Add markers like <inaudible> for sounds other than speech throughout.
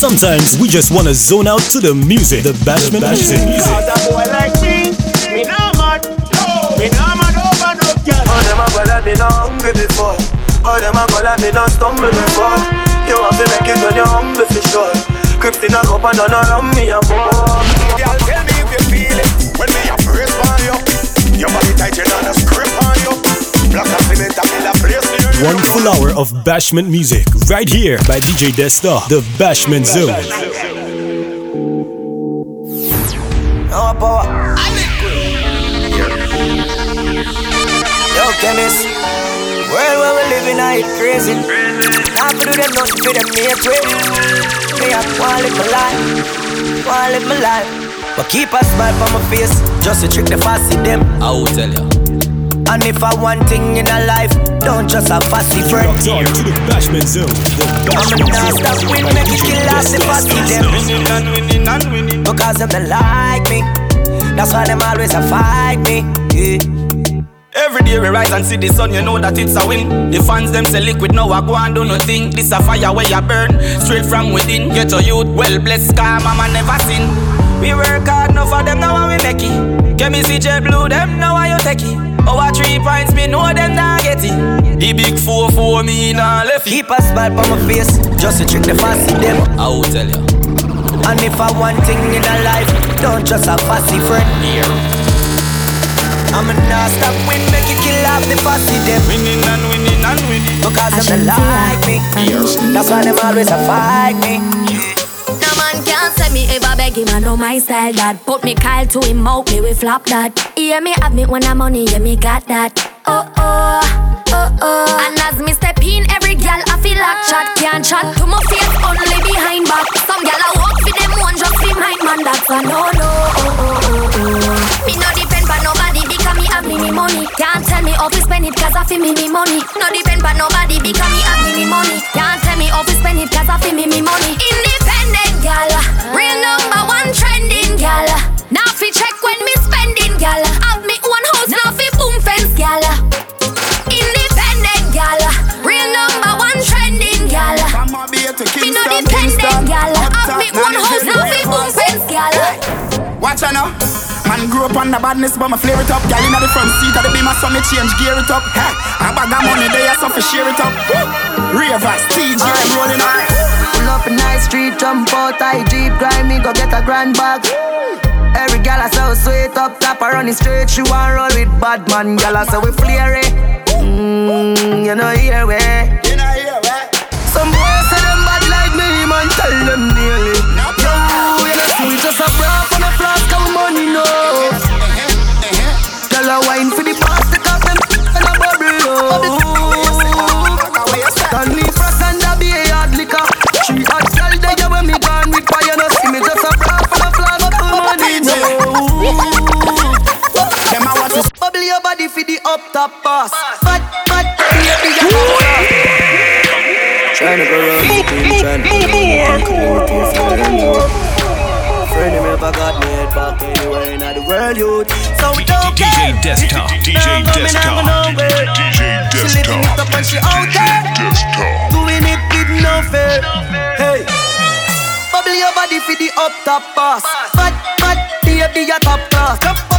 Sometimes we just wanna zone out to the music, the bashment music. Cause a boy like me, me not mad, me not mad over no girl. All them a go let me know hungry before. All them a go let me know stumble before. You have to make it when you're humble for sure. Crips in a cup and none around me a pour. Girl, tell me if you feel it when me a press on you. Your body tight, you know One full hour of bashment music right here by DJ Desta, the Bashment Zone. No power. Yo, chemist. World where we living, I it crazy. Not to do them nothing for them me quit. Me I wanna live my life, wanna live my life. But keep a smile on my face, just to trick the fussy them. I will tell you. And if I want thing in a life, don't just have fussy friend. To the <laughs> Bashment Zone, the I'm not Zone. stop win, make it kill off the fussy them. Winning and winning and winning. Because them they like me. That's why them always a fight me. Yeah. Every day we rise and see the sun, you know that it's a win. The fans them say liquid, now I go and do nothing. This a fire where you burn, straight from within. Get your youth, well blessed, car mama never sin. We work hard, enough for them now and we make it. Get me see jet blue, them now and you take it. Oh, Our three points, me know them not get it. The big four for me nah left it. Keep a smile on my face, just to trick the fussy them. I will tell you. And if I want thing in a life, don't just a fussy friend. I'm a not stop win, make it kill off the fussy them. Winning and winning and winning. Because them they like me. That's why them always a fight me. No can't say me ever beg him, I know my style that Put me Kyle to him out, me we flop that. Yeah, me have me when I'm money, yeah, me got that. Oh, oh, oh, oh. And as me step in, every gal I feel like chat Can't chat. To my face, only behind back. Some gal I walk for them one, just my man That's a no-no, oh, oh, oh, oh. Me no depend on nobody have me me money. Can't tell me how to spend it cause I feel me me money. No depend on nobody because me have me me money. Can't tell me how to spend it cause I feel me me money. Independent gal Real number one trending gal Now fi check when me spending gal Have me one house now fi boom fence gal Independent gal Real number one trending gal From a beer to Me no dependent gal Have me one house now fi boom fence gal Watch out now. Man grew up on the badness, but my flare it up. Girl inna the front seat of the beamer, so me change gear it up. Ha, a bag of money there, so fi share it up. Ravers, TJ rolling on. Pull up in night street, jump out, I jeep, grind me, go get a grand bag. Every gal I so sweet up top, I running straight, she want roll with bad man, gal I say we flare it. Mmm, you know here we. You know here, right? Some boys say them bad like me, man, tell them nearly. No Yo, you know see of money, no. Tell her wine for the boss, take off them and a bubble, oh. Stand me frost and a be a hard liquor. She hot girl there yeah, when me gone with fire, no see me just a bra on a flask of money, no. Them I want to Bubble your body for the up top boss. Fat, fat, baby, you up top. Tryna go round the thing, tryna go round the community, friend. Him ever got me head back anywhere in the world, youth. So we don't DJ. Desktop, you DJ not coming, I'm Desktop. DJ She living it up and she out there. Desktop. Doing it with no fear. Hey. Bubble your body for the up top boss. Fat, fat, baby, you top class.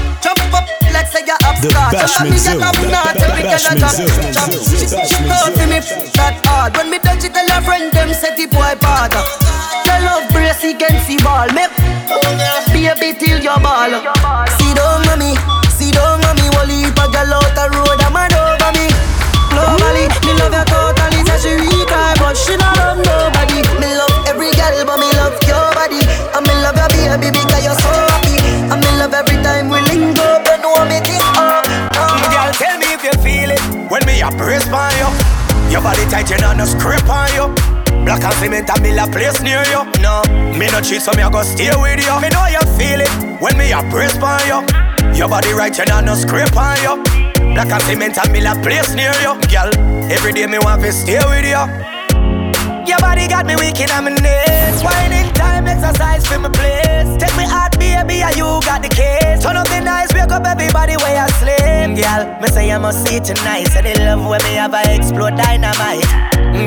Like say you're up The start. Bashment Zone, Jump up, the not every girl a Bashment jump, Zone, jump. the She love me that hard. When me touch it, tell her friend them say the boy bad. Tell love brace against the ball. Make baby till your ball. A press on you. Your body tight, you know no script on you. Black and cement and me la place near you. No, me no cheat, so me a go stay with you. Me know you feel it when me a press on you. Your body right, you know no script on you. Black and cement and me la place near you. Girl, every day me want to stay with you. Body got me weak in my knees. Whining time, exercise for my place. Take me heart, baby, and you got the case. Turn up the nice, wake up everybody where you sleep. Girl, me say I must see tonight. Say the love when me have a explode dynamite.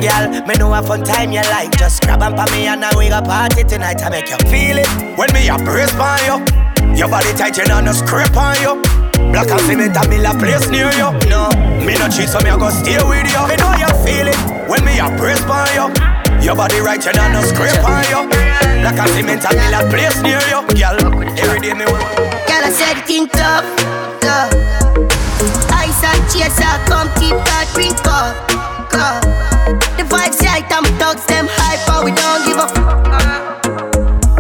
Girl, me know a fun time you like. Just grab and pa me and now we got party tonight. I make you feel it when me a brace on you. Your body tight, you know no scrape on you. Black and cement and mill a place near you. No, me no cheat, so me a go stay with you. Me know you feel it when me a brace on you. Your body right, you know no scrape on you. Black and cement and mill a place near you. Girl, every day me want. Girl, I said think tough, tough. Ice and chaser, come keep that drink up, up. The vibes right, I'm thugs, them hyper, we don't give up.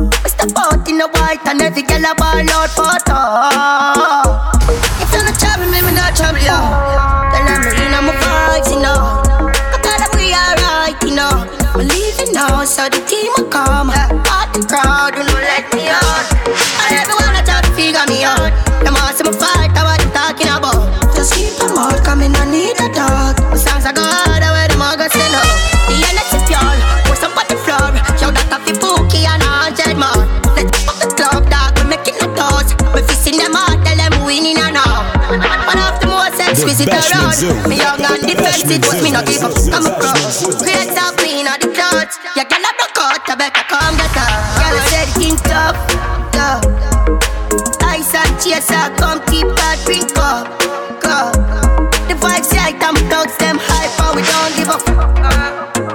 We step out in the white and every girl a ball out for talk. If you're not trouble me, me not trouble so the team will come. Part the crowd, do not let me out. And everyone try to figure me out. Them all see me fight, I what you talking about. Just keep them come in, I need a dog. The songs I go harder where them all go send up. The energy pure, pour some on the floor. Show that off the bookie and a hundred more. Let's fuck the club, dog, we making the toes. We fixing them out, tell them we winning and all. One of the most exquisite around. Me young and defensive, but me not give up. Come across. Great top queen of the clouds. Yeah, girl, I broke out, I better come get her. Girl, I said king tough, tough. Ice and chaser, come keep that drink up, up. The vibes right, I'm thugs, them hyper, we don't give up.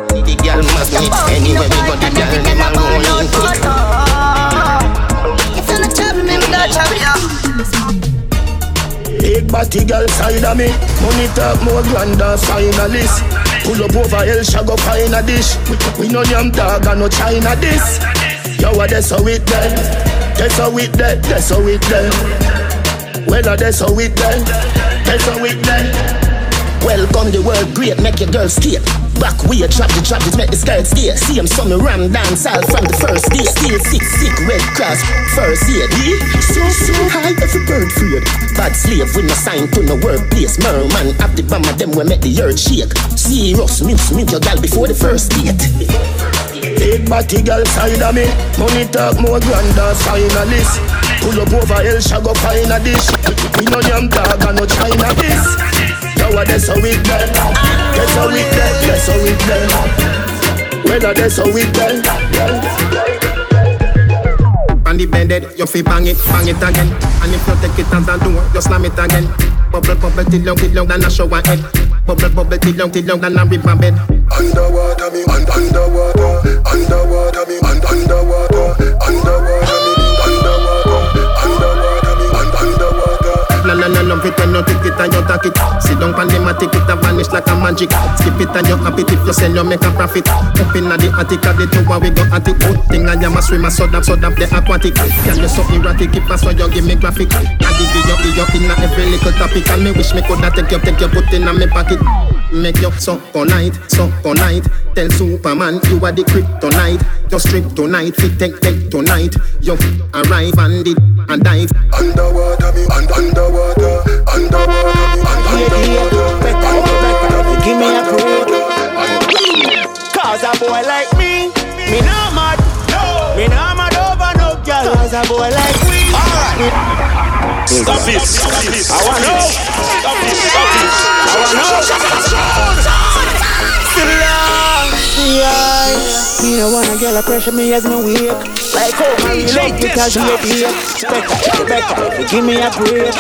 The girl must be anywhere we go. The girl them a rolling quick. If you're not trouble, me, me not trouble you. Big body girl side of me Money talk more grander finalist Pull up over El Shago find a dish. We, we no yam dog and no China this Yo what that's how it there That's how it there That's how it there Whether that's how it there That's how it there Welcome the world great, make your girl skate. Back way, drop the drop it, make the skirt stay. See him some ram dance all from the first day. Still sick, sick, red cross, first aid. Yeah? So, so high, every bird afraid. Bad slave with no sign to no workplace. Merman, up the of them will make the earth shake. Serious, meet, meet your gal before the first date. Big body girl side of me Money talk more grander finalist Pull up over El Shago find a dish We no yam dog and no China this Yo what that's how it done That's how it done That's how it done Whether that's how it done On the bended, you fi bang it, bang it again. And if you take it as a door, you slam it again. Bubble, bubble, till long, till long, than a shower head. Bubble, bubble, till long, till long, than a river bed. Underwater me un- Underwater Underwater me un- Underwater Underwater me La la love it when you take it and you take it. Sit down pan the matic, it a vanish like a magic. Skip it and you happy if you sell, you make a profit. Up inna the attic, at the tower we go at it. Good thing I am a swimmer, so that so that the aquatic. Can you so erratic, if I saw you give me graphic. I give you, give you inna every little topic, and me wish me coulda take you, take you, put inna me pocket. Make you so polite, so polite. Tell Superman you are the kryptonite. Just strip tonight, fit take take tonight. You arrive and it and dive. Underwater me un- Underwater Underwater me un- Underwater Give me a break. Cause a boy like me, me not mad. Me not mad over no girl. Cause a boy like we. Stop it. Stop it. I wanna know. Stop it. Stop it. I wanna know. Still long, yeah. Me no wanna get a pressure me as me wake. Like oh my love because you here. Better, better, give me a break.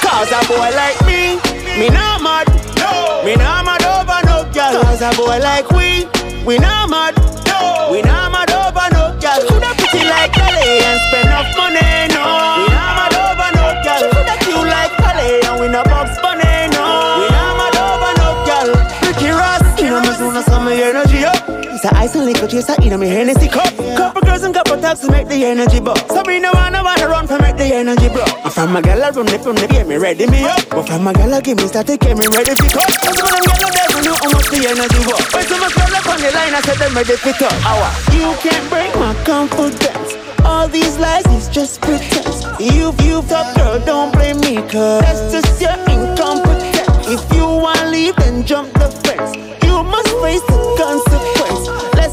Cause a boy like me, me not mad. No, me not mad over no girl. Cause a boy like we, we not mad. No, we not mad over no girl. Coulda pretty like Kelly and spend enough money, up. It's a ice and liquor chaser in me Hennessy cup. Couple girls and couple taps to make the energy buzz. So me no wanna wanna run for make the energy bro. And from gal I run it from the get me ready me up. But from my gal I give me start to get me ready for cut. Cause when I'm getting there, we know how much the energy was. When so much girl up on the line, I said them ready for cut. Hour. You can't break my confidence. All these lies is just pretense. You, you top girl, don't blame me, cause that's just your incompetence. If you wanna leave, then jump the fence. You must face the consequences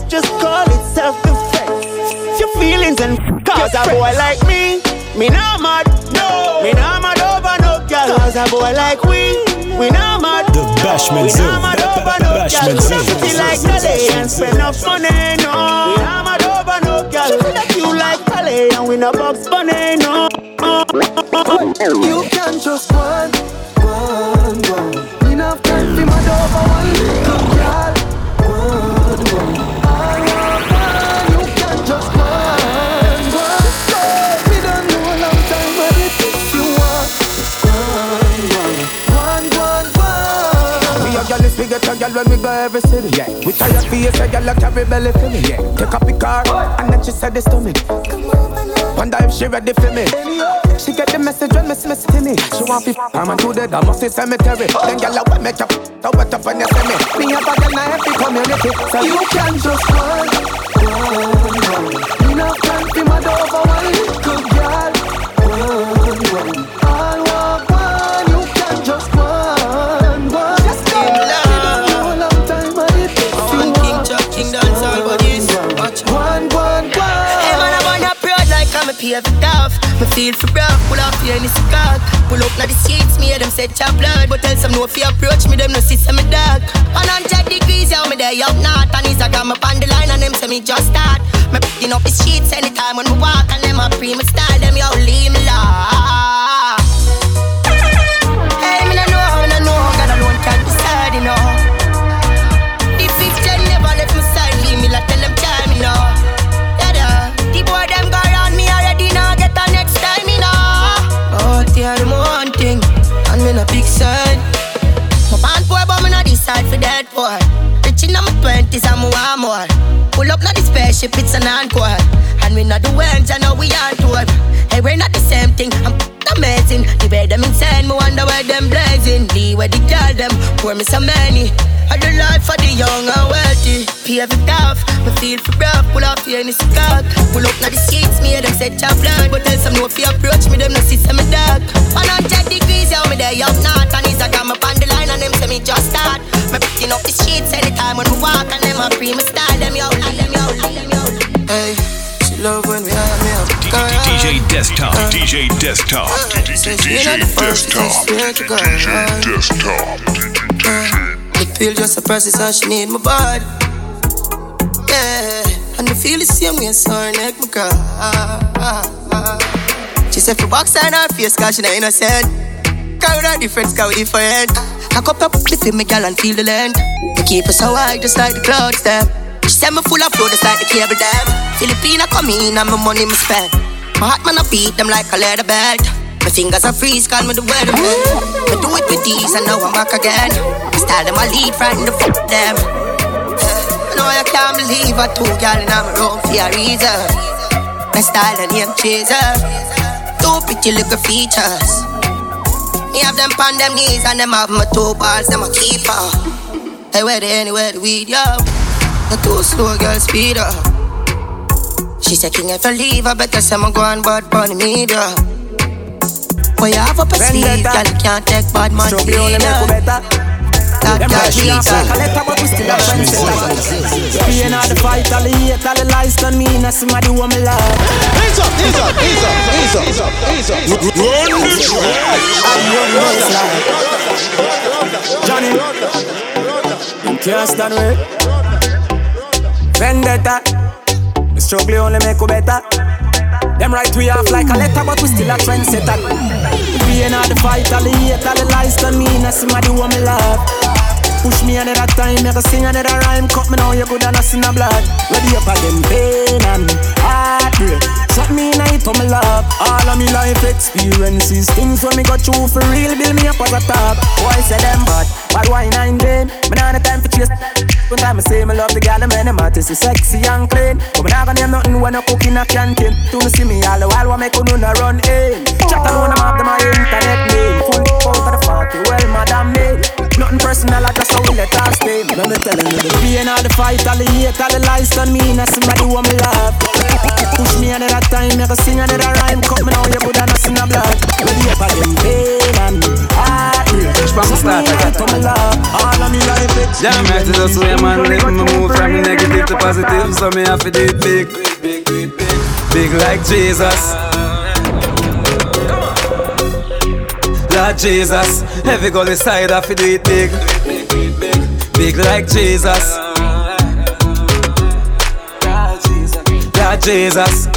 just call it self-defense. Your feelings and cause a boy like me, me not mad, no, me not mad over no girl. Cause a boy like we, we not mad. The Bashman We not mad over no girl. She like Nelly and spend up money, no. We not mad over no girl. She like you like Nelly and we not box bunny, no. You can just one. Get a girl when we go every city. Yeah. We tired face, a girl like carry belly for me. Yeah. Take up the car, and then she said this to me. Wonder if she ready for me. She get the message when Miss Miss to me. She want to I'm on to the of the cemetery. Then girl, I make up, so what up when you see me? Me have a girl in every community. So you can just run, run, run. Enough time for my dog for one feel for broke, pull off the any cock. Pull up now the seats, me hear them set your blood. But tell some no you approach me, them no see some dog. 100 degrees, yeah, me there up north. And Instagram up on the line and them say me just start. Me picking up the sheets anytime when we walk. And them a pre me style, them yo leave up now the spaceship, it's an encore. And we not the ones, I know we on tour. We're not the same thing. I'm amazing. The way them insane, me wonder where them blazing. The way the girl them pour me so many. I do life for the young and wealthy. Pave it off, me feel for rough. Pull off here in the skirt. Pull up now the seats, me them set your blood. But tell some no you approach me, them no see some dark. 100 degrees, yeah, me there up north. And it's a come up on the line and them say me just start. Me picking up the sheets anytime when we walk. And them a pre me style, them yo, them yo, them yo. Hey, love when we have me up. DJ Desktop. Uh, DJ Desktop. Uh, DJ Desktop. DJ uh, Desktop. The pill just a process how she need my body. Yeah, and I feel the same way, so her neck my girl. She said for box on her face, cause she not innocent. Carry her different, cause we different. I cup up the feel me girl and feel the length. We keep us so high, just like the clouds them. Said me full of flow, just like the cable dam. Filipina come in and my money me spend. My heart man I beat them like a leather belt. My fingers are freeze, call me the weatherman. I do it with these and now I'm back again. I style them, I lead, frighten the fuck them. <sighs> I know I can't believe I two girl in my room for a reason. My style and name chaser. Two pretty little features. Me have them on them knees and them have my two balls, them a keeper. Hey, where they anywhere the weed, yo. The two slow girl speed up. She said, King, if I leave, I better say I'm going bad bunny me, though. Boy, you have up a sleeve, girl, you can't take bad man to only make you better. That girl, she a calculator, but we still a trendsetter. Being all the fight, all the hate, all the lies done me, now somebody want me love. Ease up, ease up, ease up, ease up, ease up, ease up. Run the track. I'm your boss, like Johnny. You can't stand with Vendetta. The struggle only make you better. Them right we off like a letter, but we still a trendsetter. We ain't all the fight, all the hate, all the lies done me, now somebody want me love. Push me another time, make a sing another rhyme. Cut me now, you good and I see no blood. Ready up again, pain and heartbreak. Shot me night for me love. All of me life experiences, things when me go through for real, build me up as a top. Why say them bad? Bad wine and them. Me nah no time for chase. One time I say me love the girl, them and them artists is sexy and clean. But me nah gonna nothing when I cook in a canteen. To me see me all the while, what make you no run in? Chat alone, I'm after my internet name. Full out of the party, well, madam me. Nothing personal, I just how we let us stay. Let me tell you, the pain, all the fight, all the hate, all the lies done me. Now somebody want me love. Push me another time, make a sing another rhyme. Cut me now, you good and I see no blood. Ready up again, pain and heartbreak. From the start, I got to me love. All of me life experience. Yeah, man, it's just way man live. Me move from negative to positive, so me have to do it big, big, big, big, big. Big like Jesus. Lord Jesus, every goal inside I do it big. Big like Jesus. God Jesus.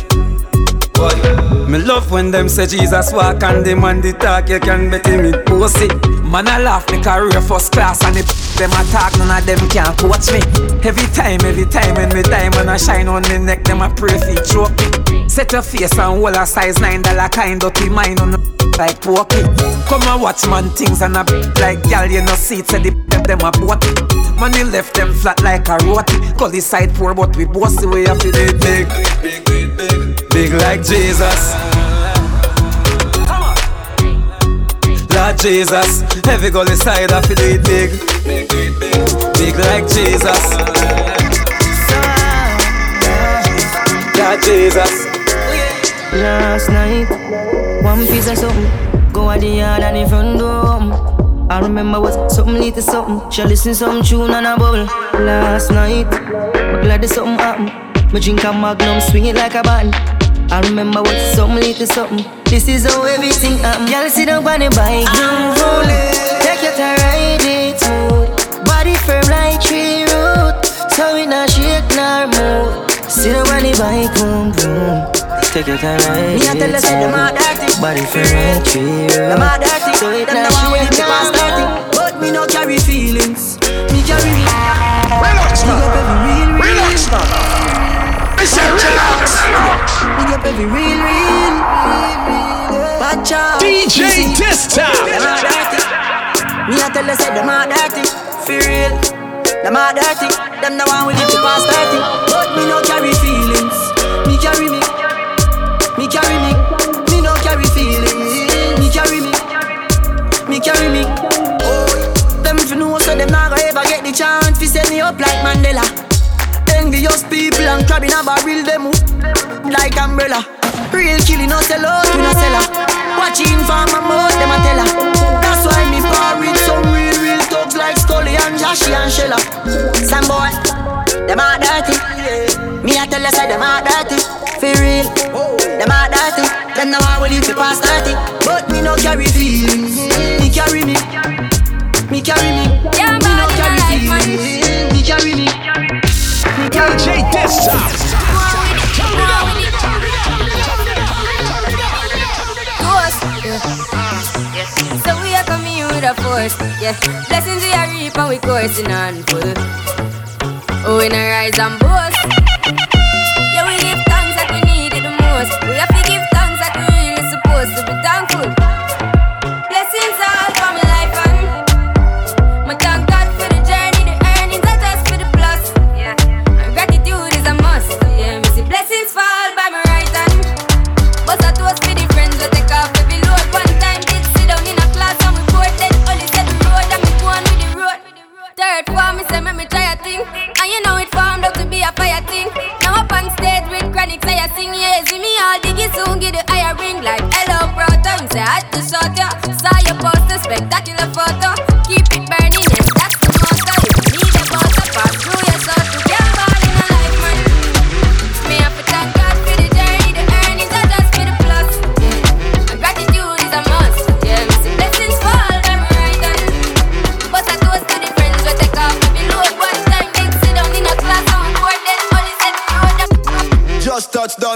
Me love when them say Jesus walk and them on the talk, you can bet him it pussy. Man, I laugh me career first class and if them attack, none of them can coach me. Every time, every time when me diamond I shine on the neck, them a pray for choke me. Set your face and hold a size nine dollar kind dirty mind on like pokey. Come and watch man things and a like gal, you know see it, say the them, a boat. You left them flat like a roti. Call the side poor, but we boss the way I feel it big. Big, big, big, big like Jesus. Lord Jesus, goal inside I feel it big. Big like Jesus. Lord Jesus. Last night, one piece of something. Go at the yard and the front door. I remember was something little something. She listen some tune and a bubble. Last night, but glad there's something happen. Me drink a magnum, swing it like a button. I remember what something little something. This is how everything happen. Girl, sit down on the bike, now roll it. Take your time, ride it smooth. Body firm like tree root, so it not shake nor move. Sit down on the bike, boom boom. Take your time, ride Me a tell you, say them a dirty. Body firm like tree root, Them a dirty. so it Them the one with shake the past dirty. But me no carry feelings. Me carry me. Relax Big up every real, real. Relax now. I said relax. Big up every real, real. Bad child. DJ Desktop. Them a dirty. Me a tell you, say them a dirty. For real. Them a dirty. Them the one with the past dirty. But me no carry feelings. Me carry me. Carry me. Me no carry feelings. Me carry me. Me carry me. Oh, them fi know so them not ever get the chance fi set me up like Mandela. Envious people and crab in a barrel them like umbrella. Real killing no sell out, we no sell. Watching for my mouth, them a tell her. That's why me par with some real, real thugs like Scully and Joshy and Shella. Some boy, them a dirty. Me a tell you say them a dirty. For real, them a dirty. Them no one will live to past 30. But me no carry feelings. Me carry me. Me carry me. Yeah, me no carry feelings. Me carry me. Me carry DJ Desktop. Ghost. So we are coming here with a force, yeah. Blessings we are reap and we coursing on full. Oh, we no rise and boast. We have to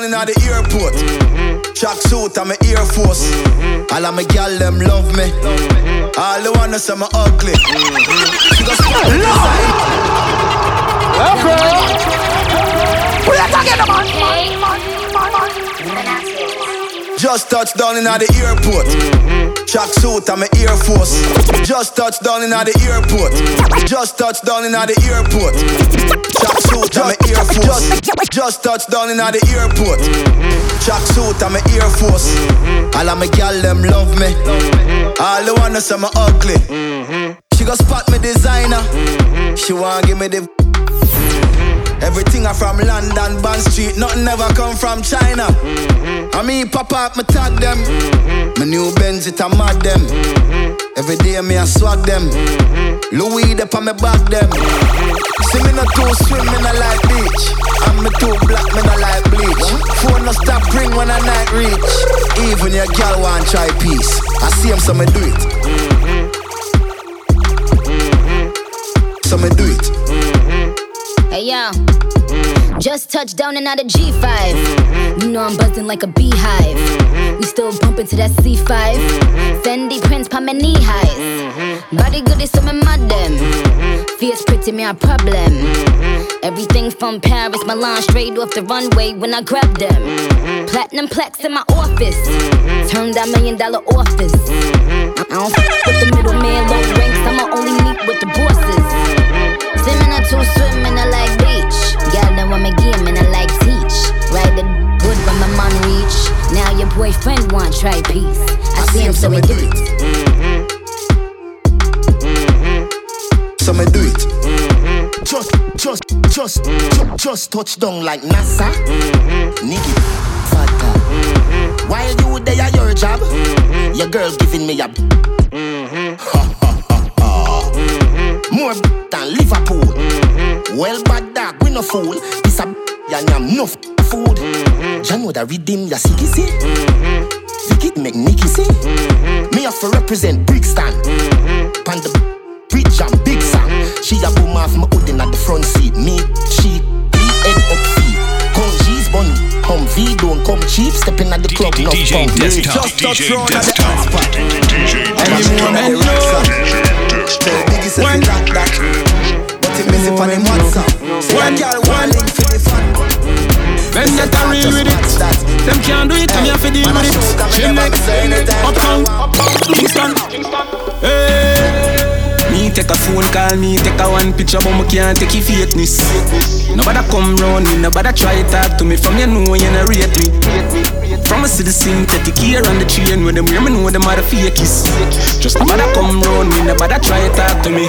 down in at the airport. Track suit and my Air Force. All of my gal them love me. All the wanna say me ugly. She go spot me Who you talking about? Just touched down in at the airport. Track suit and my Air Force. Just touched down in the airport. Just touched down in the airport. Track suit and my Air Force. Just, just touched down in the airport. Track suit and my Air Force. All of my gal them love me. All the wanna say me ugly. She go spot me designer. She wanna give me the. Everything I from London, Bond Street, nothing ever come from China. I mean, pop up, me tag them. My new Benz, it a mad them. Every day me I swag them. Louis, they on me back them. See me not too swim, me not like beach. And me too black, me not like bleach. Phone no stop ring when I night reach. Even your girl want try peace. I see him, so me do it. So me do it. Hey yo, just touched down and out of G5. You know I'm buzzing like a beehive. We still bumping to that C5. Fendi prints pa my knee highs. Body good is some mad them. Fierce pretty me a problem. Everything from Paris, Milan, straight off the runway when I grab them. Platinum plaques in my office. Turn that million dollar office. I don't f with the middleman, low ranks. I'ma only meet with the bosses. Swimming I two swimming. Girl, then when me game and I like teach. Ride the good when my man reach. Now your boyfriend want try peace. I, see him, so we do it. So me do it. Just, just, just, just, just touch down like NASA. Mm-hmm. Nigga, fatter. Mm-hmm. While you there at your job, mm-hmm. your girl giving me a. <laughs> Ha ha ha ha. More than Liverpool. Well, bad dog, we no fool. This a ya yam enough food. Ya know that redeem ya see see. Vicky make Nicky see. Me have to represent Brixton. Pan the bridge and big song. She a boom off my hood at the front seat. Me she me head up feet. Come G's bun, come V don't come cheap. Stepping at the club no DJ pump. Desktop, Just DJ round at the Desktop. hot spot. Any moment no. Tell Biggie say fi rock that. He busy for them WhatsApp. A girl want link for the fun. Them get a real with it. Them can't do it, you have to deal with it. Chill next, uptown, Kingston. Hey. Take a phone call, me take a one picture, but me can't take your fakeness. Nobody come round me, nobody try talk to me. From you know you not rate me. From a citizen, take the key on the train with them, hear me know them are the fakies. Just nobody come round me, nobody try talk to me.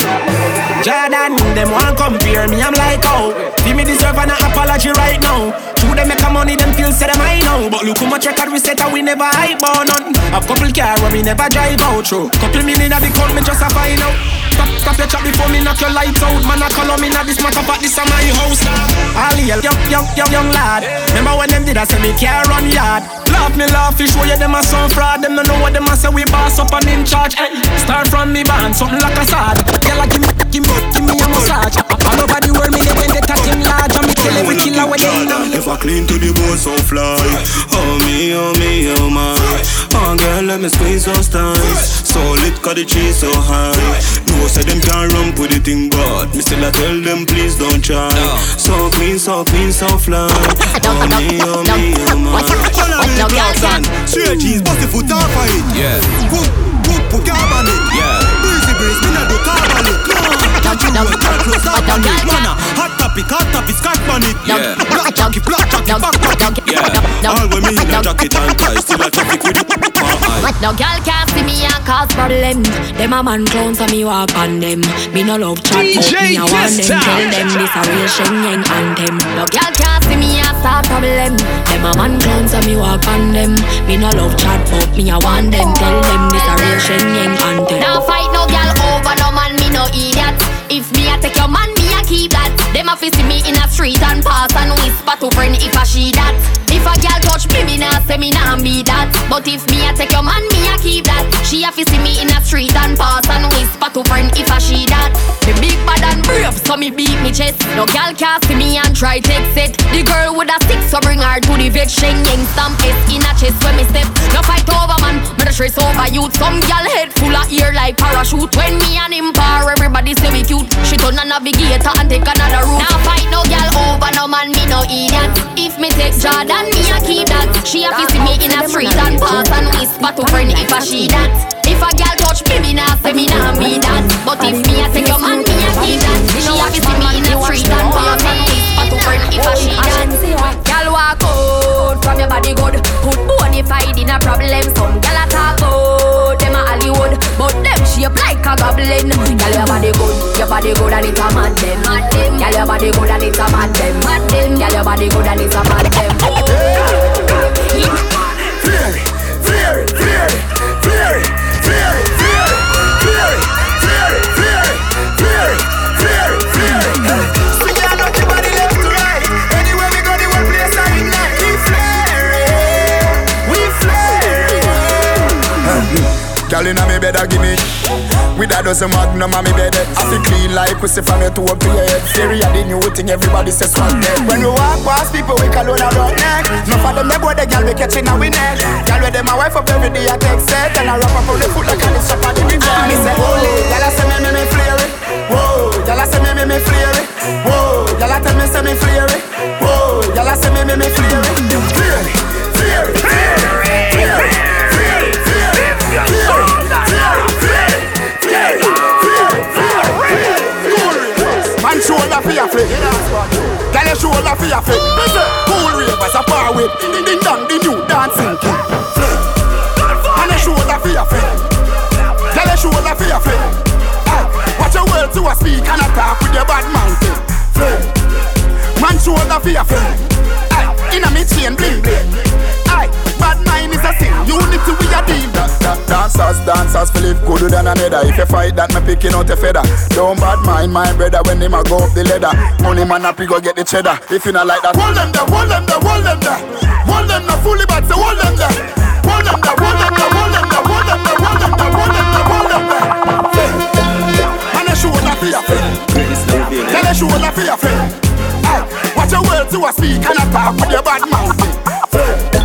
Jordan, them want compare me, I'm like, oh Give me deserve an apology right now Them make a money, them feel say them I know. But look how much record we set and we never hype on none A couple car where we never drive out through Couple million at the count, me just a find out. Stop, stop your chat before me knock your lights out. Man, I call me now this matter, but this is my house All young, young, young, young, young lad. Remember when them did I say me care run yard Laugh me laugh, fish show you them a some fraud. Them don't know what them a say, we boss up and in charge. Hey, Start from me band, something like a sword Girl, like me, give me, give me a massage. All over the world, me they when they him large. Me kill every killer when they If I clean to the bone so fly. Oh me, oh me, oh my Let me squeeze those thighs. So lit cause the cheese so high. No say them can't run with the thing But me still I tell them please don't try. So clean, so clean, so fly. Oh me, oh me, oh my Follow me, Clarkson Straight cheese, bust the foot off of it. Yeah. Whoop, whoop, put carb on it. Yeah. Breezy breeze, me not do carb on it. Touch you roll, girl, close up on it. Mana, hot topic, hot topic, scotch on it Yeah. Black jockey, black jockey, back back Yeah All when me in a jacket and tie Still a traffic with the my No girl can't see me and cause problem. Them a man clowns and me walk on them. Me no love chat, but me a want them. Tell them this a real Shenyeng anthem. No girl can't see me and start problem. Them a man clowns and me walk on them. Me no love chat, but me a want them. Tell them this a real Shenyeng anthem. Now fight no girl over no man, me no idiot. If me a take your man, me a keep that. Them a fi see me in a street and pass and whisper to friend if a she that. If a girl touch me, me nah say me nah be that. But if me a take your man, me a keep that. She a fi see me in a street and pass and whisper to friend if a she that. Me big bad and brave, so me beat me chest. No girl can see me and try take it. The girl with a stick, so bring her to the vet. Shenyeng stamp it in a chest when me step. No fight over man, me the stress over youth. Some girl head full of ear like parachute. When me and him par, everybody say we cute. She turn a navigator and take another route. Now fight no girl over no man, me no idiot. If me take Jordan, me a keep that. She a see me in a street and pass and whisper to friend if a she that. If a girl touch me, me nah say me nah be that. But if me a take your man, me a keep that. She a see me in a street and pass and whisper to friend if a she that. Girl walk out from your body good. Put bonafide in a problem. Some girl a talk about them a Hollywood, but them shape like a goblin. Girl your body good, your body good and it's a mad them. Girl your body good and it's a mad them. Girl your body good and it's a mad them. Fury, fury, fury, fury, fury, fury, Girl inna me bed, give me. With a dozen magnum on me bed. Eh. I feel clean like pussy from your toe up to your head. Theory of the new thing, everybody says swag neck. When we walk past people, we call on rock neck. No for them, they boy the girl we catching our neck. Girl with them, my wife up every day, I take set. And I wrap up on the foot like a little shop on the big Me say, holy, girl I say me, me, me flare it. Whoa, girl I say me, me, me flare it. Whoa, girl I tell me, say me flare it. Whoa, girl I say me, me, me flare it. Flare it, flare it, flare it, flare it. Man shoulder your flick Girl shoulder for your flick Cool ravers a par with Ding dong the new dancing king Man shoulder your flick Girl shoulder for your flick ah, Watch your words to a speak and a talk with your bad mouth Man shoulder for your flick Inna me chain bling bling bad mind is a sin. Unity we a deal Dancers, dancers, feel live gooder than another If you fight that, me picking out a feather. Don't bad mind my brother when him a go up the ladder. Money man up, he go get the cheddar. If you not like that Hold them there, hold them there, hold them there. Hold them there, fully bad, so hold them there. Hold them there, hold them there, hold them there Hold them there, hold them there, hold them there, hold them there. And a shoulder for your friend Tell a shoulder for your friend Watch your words to a speak and a talk with your bad mouth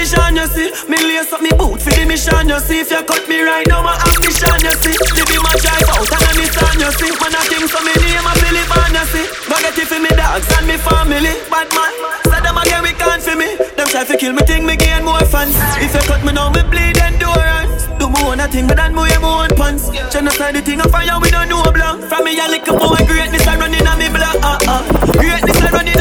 vision you see. Me lace up me boot for the mission you see. If you cut me right now my ambition you see. The be my drive out and I a Nissan you see. Man I king so me name a Philip and you see. Forget it for me dogs and me family. Bad man, say them again we can't for me. Them try to kill me think me gain more fans. If you cut me now me bleed endurance. Do me own a thing but then me my own pants. Genocide the thing a fire we don't know blank From me a little boy greatness I running on me blood uh-uh. Greatness I running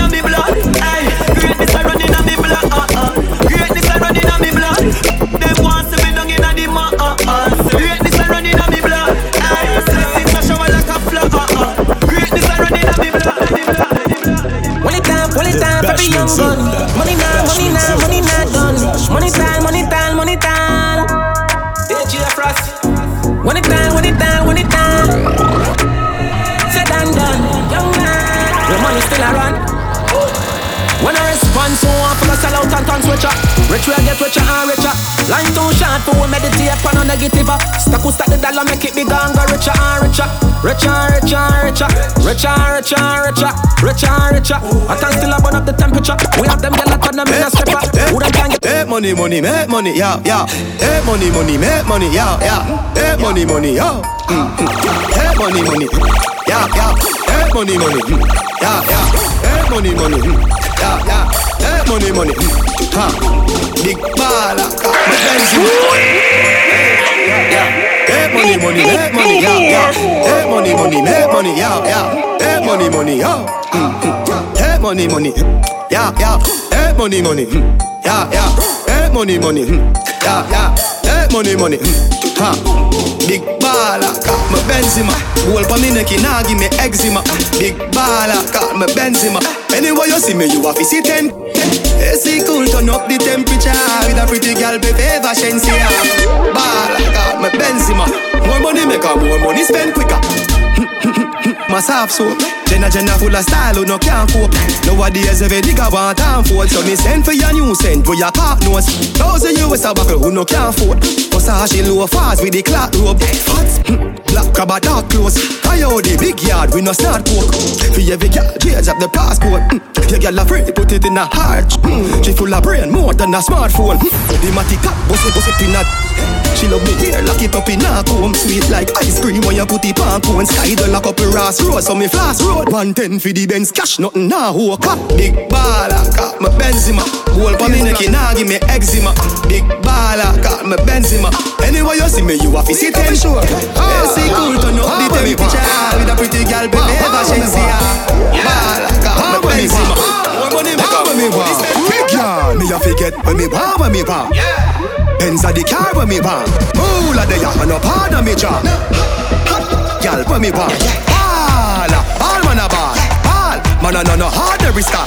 for the. Money now, money now, money done. Money time, money time, money time. One it time, one it time, one it time. Said and done, young man. Your money still a run. When I respond, so I full of sell out and turn switcher. Rich will get richer and richer. Line too short for we meditate on a negative. Stack who stack the dollar, make it big and go richer and richer. Richer richer richer. Richer richer richer. Richer and. I can still burn up the temperature. We have them gyal turn them in a eh, stripper. Eh, Who them can get? Make money, money, make money, yeah, yeah. Make money, money, make money, yeah, yeah. Make money, money, yeah. Mm, mm. Make money, money, yeah, yeah. Make money, money, mm, yeah, yeah. Make money, money, mm, yeah, yeah. Make money, money, mm, ha. Big baller, my yeah. Make money, money, make money, yeah, yeah. Make money, money, make money, yeah, yeah. Make money, money, yeah. Mm. Money, money, yeah, yeah. Make money, money, mm, yeah, yeah. Make money, money, mm, yeah, yeah. Make money, money, ha. Big baller, got my Benzema. Whole pa me neck, nah give me eczema. Big baller, got my Benzema. Anywhere you see me, you have to see ten. AC cool, turn up the temperature with a pretty girl, be favor Shenseea. Baller, got my Benzema. More money make her, more money spend quicker. <laughs> Myself so Jenna Jenna full of style who no can't cope. Nowadays every nigga want time for So me send for your new scent for your cock nose Thousand US a buckle who no can't afford Versace low fast with the clock robe. Fats, black crab a dark clothes. Coyote big yard we no start coke. For every girl change up the passport. Mm. Your girl a free put it in a heart. Mm. She full of brain more than a smartphone. Mm. The matic bust it bust it in a she love me here, lock it up in a comb. Sweet like ice cream when you put it on cone. Sky the lock up a Ross Road, so me flash road. 110 for the Benz cash, nothing nah who cut Big baller, got my Benzema. Whole pa me neck, nah give me eczema. Big baller, got my Benzema Anyway you see me, you have to sit and sure. Basic cool, turn up the temperature with a pretty girl, baby, ever Shenseea. Ball, come when me want. Come when me want. Girl, me have to get when me want, when me want. Benz a the car when me want. Moolah the a part of me job. Girl, when me want. Ball, ah, ball man a ball. Ball, man a no no hard every star.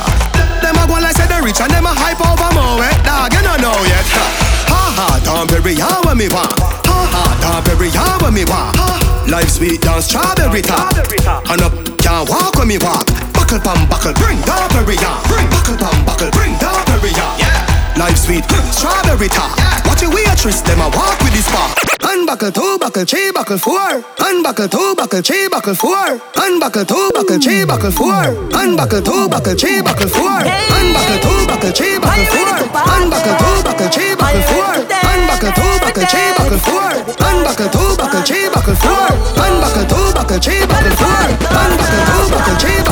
Them a go like say they rich and them a hype over more wet dog. You don't know yet. Ha ha, Tom Perry, ya when me want. Ha ha, Tom Perry, ya when me want. Life sweet down strawberry top. And up can't walk when me walk. Buckle pam buckle, bring Tom Perry, ya. Bring buckle pam buckle, bring Tom Perry, ya. Life sweet, strawberry top. Watch your waitress, them a walk with this Unbuckle two, buckle three, buckle four. Unbuckle two, buckle three, buckle four. Unbuckle two, buckle three, buckle four. Unbuckle two, buckle three, buckle four. Unbuckle two, buckle three, buckle four. Unbuckle two, buckle three, buckle four. Unbuckle two, buckle three, buckle four. Unbuckle two, buckle three, buckle four. Unbuckle two, buckle three, buckle four. Unbuckle two, buckle three, buckle four.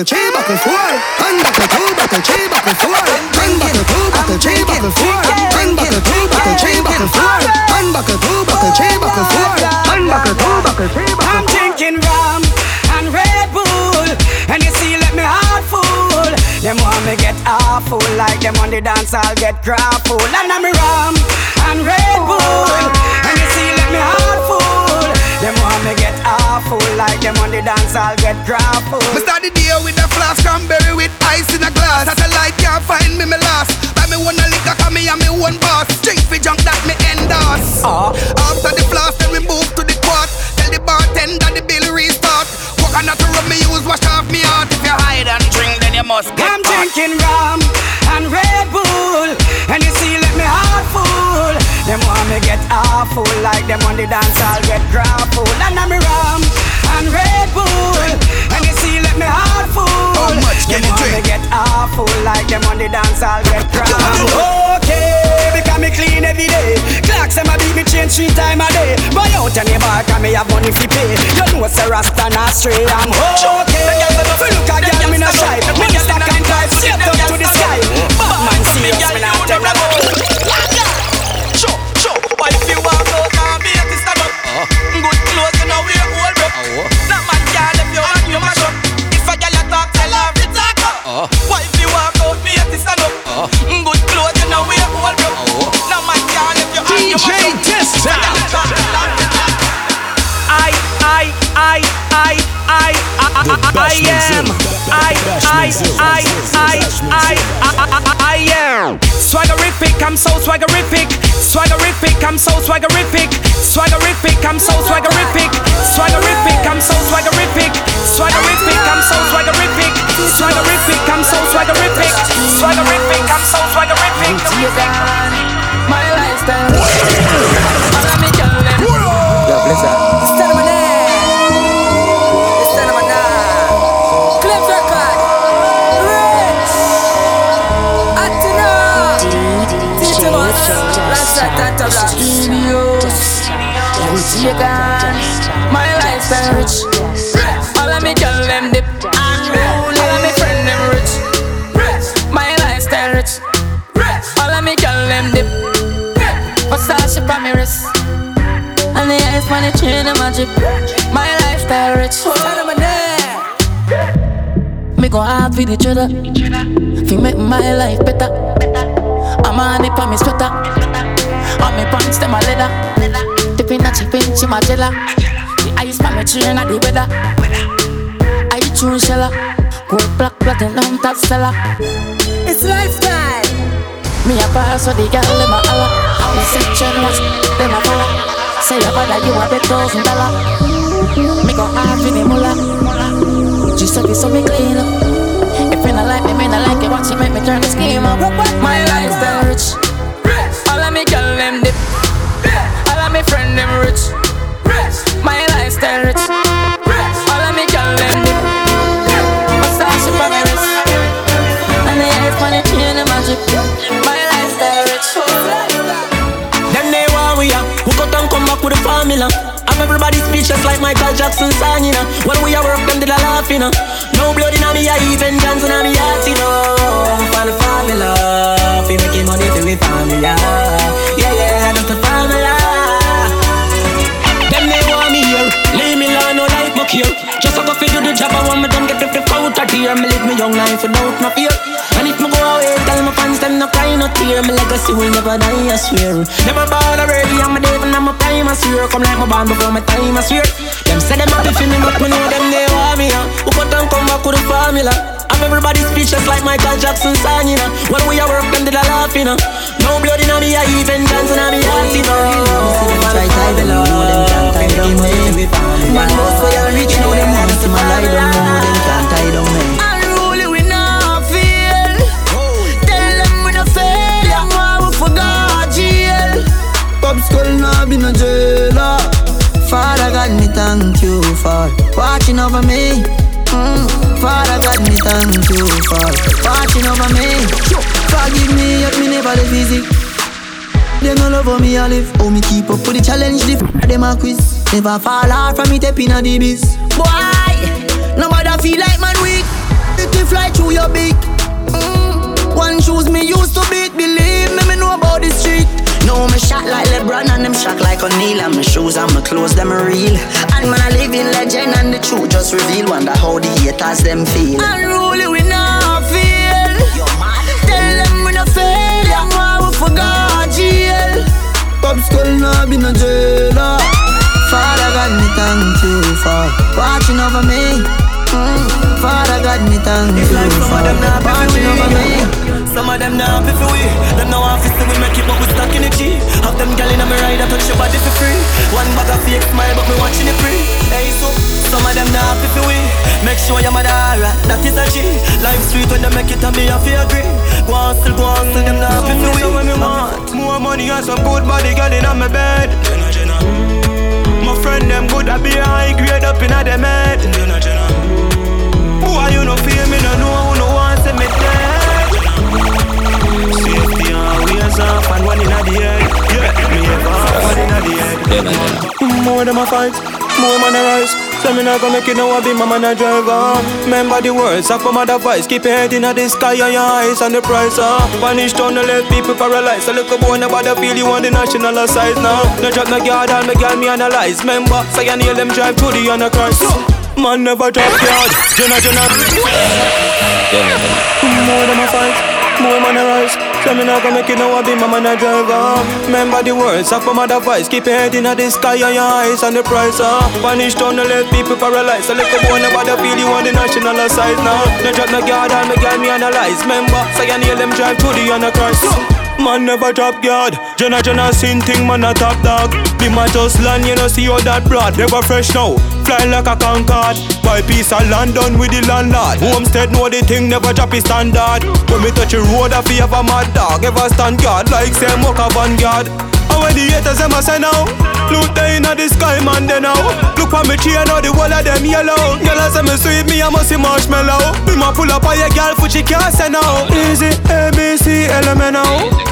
Buckle three, buckle four. Unbuckle two, buckle three, buckle four. Unbuckle two, buckle three, buckle four. Unbuckle two, buckle three, buckle four. Unbuckle two, buckle three, buckle four. Unbuckle two, buckle three, buckle I'm drinking rum and Red Bull, and you see, let me heart full. Them want me get awful, like them on the dance, I'll get grappled. And I'm rum and Red Bull, and you see, let me heart full. Them want me get awful, like them on the dance, I'll get grappled. Me start the day with a flask cranberry with ice in a glass. Satellite can't find me, me lost. Buy me one a liquor, cause me and me one boss. Drink for junk that me endorse. Uh. After the flask, then we move to the quart. Tell the bartender the bill restart. Coconut rum me use, wash off me heart. If you hide and drink, then you must get I'm hot. drinking rum and Red Bull, and you see, let me heart full. Them want me get awful, like them on the dance, awful, like them on the dance, I'll get grappled. Okay, because me clean every day. Clocks them a beat me change three time a day. Buy out any bar, cause me have money fi pay. You know say Rasta not stray, I'm okay. Fi look a girl, me no shy. Money stack and price, straight up to the sky. Batman serious, me not take no Show, show. Why if you walk out and be a stand up? Uh-huh. Good clothes, you know we if you walk I, am I, I am. I, I, I, I, I, I, I am. Swaggerific, I'm so swaggerific. Swaggerific, I'm so swaggerific. Swaggerific, I'm so swaggerific. Swaggerific, I'm so swaggerific. Swaggerific, I'm so swaggerific. Swaggerific, I'm so swaggerific. Swaggerific, I'm so swaggerific. My lifestyle. Lifestyle tata black. Studios. Jamaican. My lifestyle rich. All of me girl them dip. All of me friend them rich. My lifestyle rich. All of me girl them dip. Versace on me wrist. And the ice on the chain of my drip. My lifestyle rich. Me go hard for the cheddar. Fi make my life better. I'm on it on me sweater. Pants them a leather. Dipping a chip in chimagella. The ice on me chain of the weather. I true sheller. Gold black platinum top seller. It's lifestyle. Me a pass so the girl them a holla Me section watch them a follow Say your bother you a bet thousand dollar Me go hard for the mullah Just so so me clean up If you not like me, me not like it Watch it make me turn the scheme up My lifestyle rich my friend them rich. rich. My lifestyle rich. rich. All of me can lend it. My stash up on my wrist. And the air on the chain and magic. My lifestyle rich. Then they want we up. We go down, come back with a formula. Have everybody just like Michael Jackson song, you know. When we are work, them did a laughing. you know. No blood in me, I even dance in me heart, you know. the family. formula, fi making money, fi we formula. Yeah, yeah, that's the formula leave me alone, no like muck here. Just a go do the job, I want me done get the flip out of here. Me live me young life without no fear. And if me go away, tell my fans them no cry no tear. My legacy will never die, I swear. Never born already, I'm a devil, I'm a prime, I swear. Come like my band before my time, I swear. Them say them happy for me, but me know them they want me. Uh. Who cut and come back with the formula? I'm everybody speechless like Michael Jackson song, you know. When we are work, them did a laugh, you know. No blood in me, I even down me. Man, most way I reach, know them want to my lie down, know them can't tie down me. Unruly we not feel. Tell them we no fail. Them want we forgot jail. Pop skull now been a jailer. Father God, me thank you for watching over me. Mm. Father God, me thank you for watching over me. Forgive me if me never live easy. Them no love how me a live. How me keep up with the challenge, the f- them a quiz. Never fall hard from me step inna the biz. Boy, nobody feel like man weak. It will fly through your beak. Mm. One shoes me used to beat. Believe me, me know about the street. No, me shot like LeBron and them shot like O'Neal And my shoes and my clothes, them real And man, I live in legend and the truth just reveal Wonder how the haters them feel Unruly we not feel. Tell them we no fail Them why we forgot jail. Pop skull now been a jailer. Father God, me thank you for watching over me. Mm. Father God, me thank you for watching over me. Some of them now happy for we. Them now office we make it but we stuck in the G. Have them gal in a me ride I touch your body for free. One bag of fake smile but me watching it free. Hey so Some of them now happy for we. Make sure your mother alright That is a G. Life sweet when they make it and me have to agree. Go on still go on still them now happy for we. when me want More money and some good body girl in my bed Friend them good I be high grade up in a them head Boy you no feel me no know who no want see me dead Safety and ways off and one inna the head. Yeah, me ever one inna the head. More them a fight, more man a rise so me not gonna make it now I be my man a driver Remember the words of my voice Keep your head in the sky and your eyes on the price uh. Vanish down the let people paralyze. A little boy nobody feel you on the national size now No drop no guard and me girl me analyze. Remember, say so you nail them drive to the Antichrist. Man never drop guard Jenna Jenna. More than a fight more man a rise So me not gonna make it now I be my man a driver Remember the words of my mother voice. Keep your head in the sky and your eyes on the price uh. Vanish down the let people paralyze. So little boy nobody feel you on the national size now No drop no guard and me girl me analyze. Remember, say you nail them drive to the Antichrist Man never drop guard. Jenna Jenna sin thing man a top dog. Me man just land you know see how that broad. Never fresh now Fly like a Concorde Buy piece of land done with the landlord. Homestead know the thing never drop his standard. When me touch the road I feel have a mad dog. Ever stand guard like say walk a vanguard When the haters them a say now Look there inna the sky man they now Look on me chain now the whole of them yellow. Girl I say me sweet me I must see marshmallow. Me ma pull up on your girl foot she can't say now Easy A B C L M N now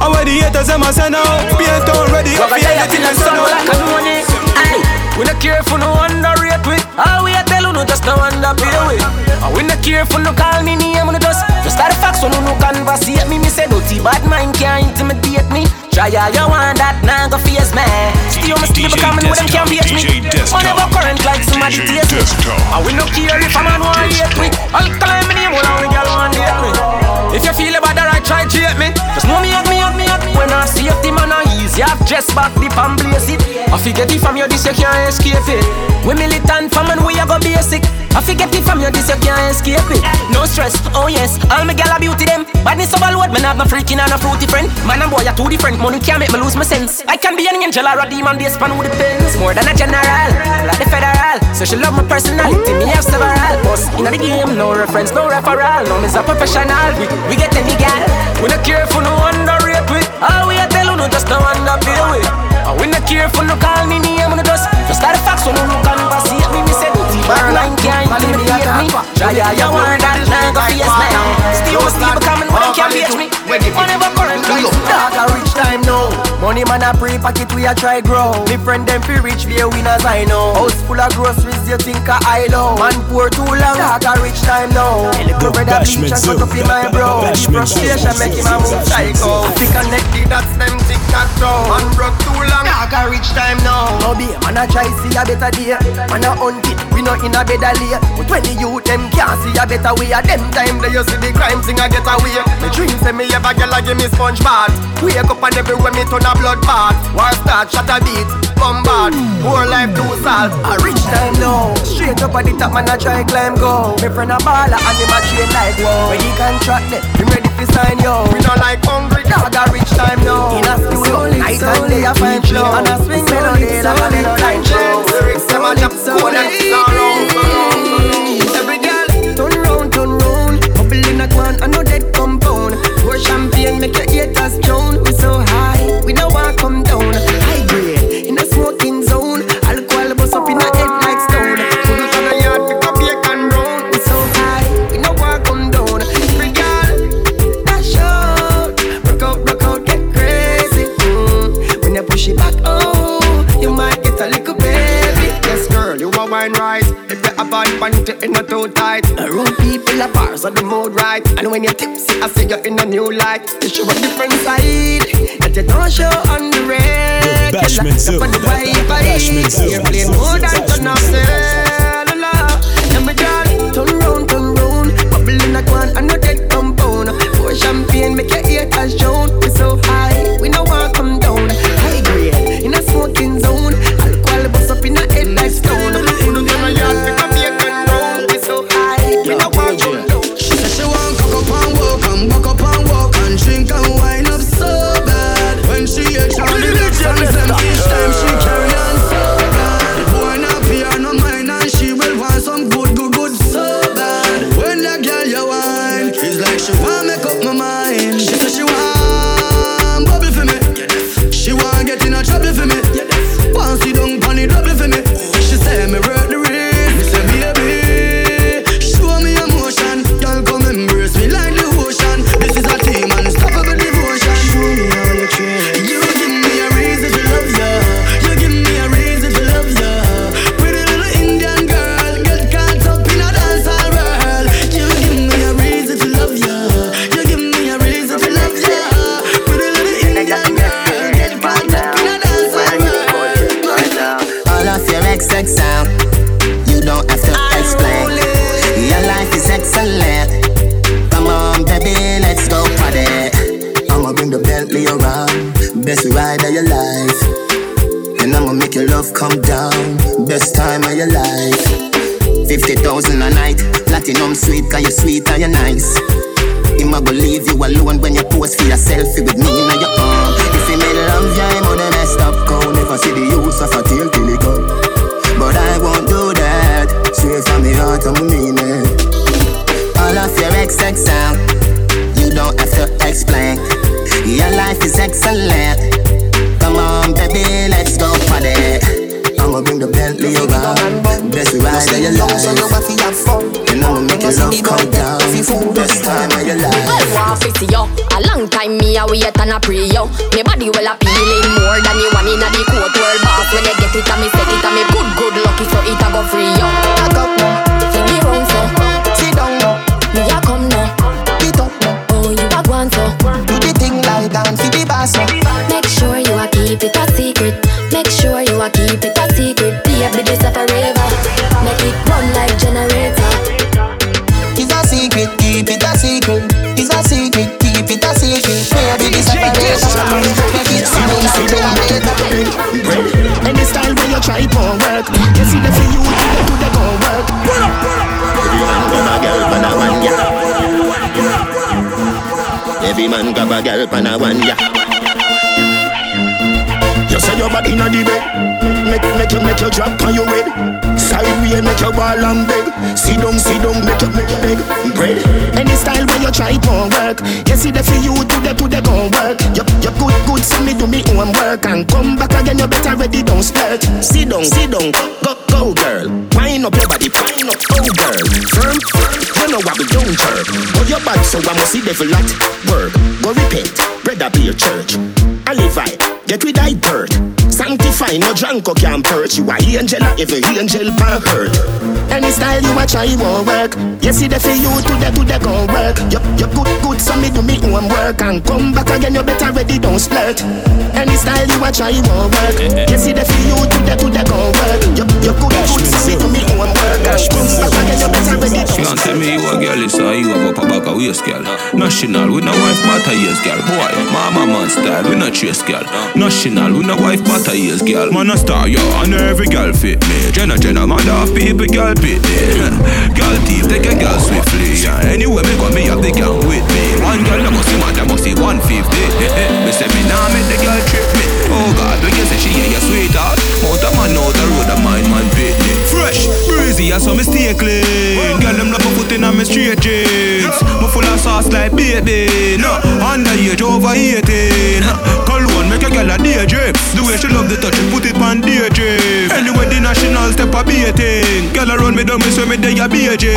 and when the haters them a say now Be a ready What I anything and son like a money Aye We no care for no underrate we. All we a tell you no just no underpay we. And we no care for no call me name no just. Just start the facts when no conversate. Me Me say dirty bad mind can't intimidate me. Try all you want that now go face me. Still me still coming with them can't beat me. Whenever current like somebody taste me. And we no care if a man want hate me. I'll call me name while a girl want date me If you feel about that right try to hate me. Just know me When I see it man I easy. I've just back the pan blaze it I forget it from you this you can't escape it. We militant from and we a go basic I forget it from you this you can't escape it. No stress oh yes all me gal a beauty them. Badness of all what man have no freaking and a fruity friend. Man and boy are two different money can't make me lose my sense. I can be an angel or a demon based on who depends. More than a general like the federal. So she love my personality me have several. Boss in the game no reference no referral. No me's a professional we, we get any gal. We no care for no we All we a tell you no just no underpay we And we no care for no call me name no just Just start the facts so no no conversate me Me say dirty bar line can't intimidate me. Try ya you want that now go face me Still still becoming when they can't beat me. Whenever current Look, dog a rich time now Money man a pre pocket we a try grow. Me friend them fi rich be a winners I know. House full of groceries you think a high low. Man poor too long, dog a rich time now. Little brother bleach and cut up in my bro. The frustration make him a move psycho. Fi connect the dots them tic tac toe. Man broke too long, dog a rich time now. No be man a try see a better day. Man a hunt it, we not in a better lay. But when the youth them can't see a better way, a them time they you see the crime thing a get away. Me dreams say me ever get like give me sponge bath. Wake up and everywhere me turn a blood bath. War start, shut a beat, bombard. Poor life too salt. A rich time now. Straight up at the top, man I try climb go. Me friend a baller and him a train like wow. When he contract them, him ready to sign yo. We not like hungry dog a rich time now. In a studio, night and day I find flow. And I swing melody like a little line show. Lyrics them a jump cool and sorrow. Every girl turn round, turn round. Bubble in a can, I know dead compound. Pour champagne, make your haters drown. We we no come down. You bad panty, it not too tight. Around people are bars on the mood right. And when you're tipsy, I see you in a new light. You show a different side that you don't show on the red. Bashment Zone. on the white Bashment Zone. You're playing more than turn off cellular. Now me darling, turn round, turn round. Bubble in a can, I know dead compound. Pour champagne, make your haters drown. We so high, see the use of a tail till he come. But I won't do that. Straight from the heart, I'm mean it. All of your XX sound, you don't have to explain. Your life is excellent. Come on, baby, let's go party. I'ma bring the Bentley around. Best ride of your life. So you have fun. And I'ma make your love come down. Best time of your life. A wait and a pray you. Me body well appealing more than you want inna the court world boss. When you get it, and me set it, and me good, good lucky, so it a go free you. A girl pan a one ya. You say your body inna the bed. Make, make you, make you drop on your head. Side way, make you ball and beg. Sit down, sit down, make you, make you beg. Bread. Any style where you try for work. You see the for you, do the, do the go work. You, you good, good, see me do me own work. And come back again, you better ready, don't splurge Sit down, sit down, go, go girl. Wind up your body, wind up, oh girl. Firm, you know what we don't chirp. Go your bad, so I must see devil at work. Go repent, brother be your church. I live right get with thy dirt. Sanctify, no drunk can perch. You a angel, every angel pan hurt. Any style you a try won't work. You see the for you to the to the gon' work. You you good good, so me do me own work and come back again. You better ready, don't splurt. Any style you a try won't work. You see the for you to the to the gon' work. You you good good, so me do me own work and come back again. You better ready, don't Can't tell me you a girl, it's you have a back a waist, girl. National, we no wife, but a years, girl. Boy, mama man style, we no chase, girl. National, we no wife, but a years, girl. Man a star, yo, and every girl fit me. Jenna, Jenna, man, half people, girl fit me. <laughs> Girl thief, take a girl swiftly. Yeah. Anyway, me go, me have the gang with me. One girl, I must see, man, I must see 150. <laughs> me say me nah make the girl trip me. Oh God, we can say she ain't your sweetheart. A man out the road, a mind man pit me. Fresh, breezy, I saw me stay clean. Girl, them love a foot in on me straight jeans. Me full of sauce like baby. No, underage over 18. Cologne make a girl a drip. The way she love the touch, she put it on drip. Anyway, the national step a beating. Girl around me down me so me day a BJ.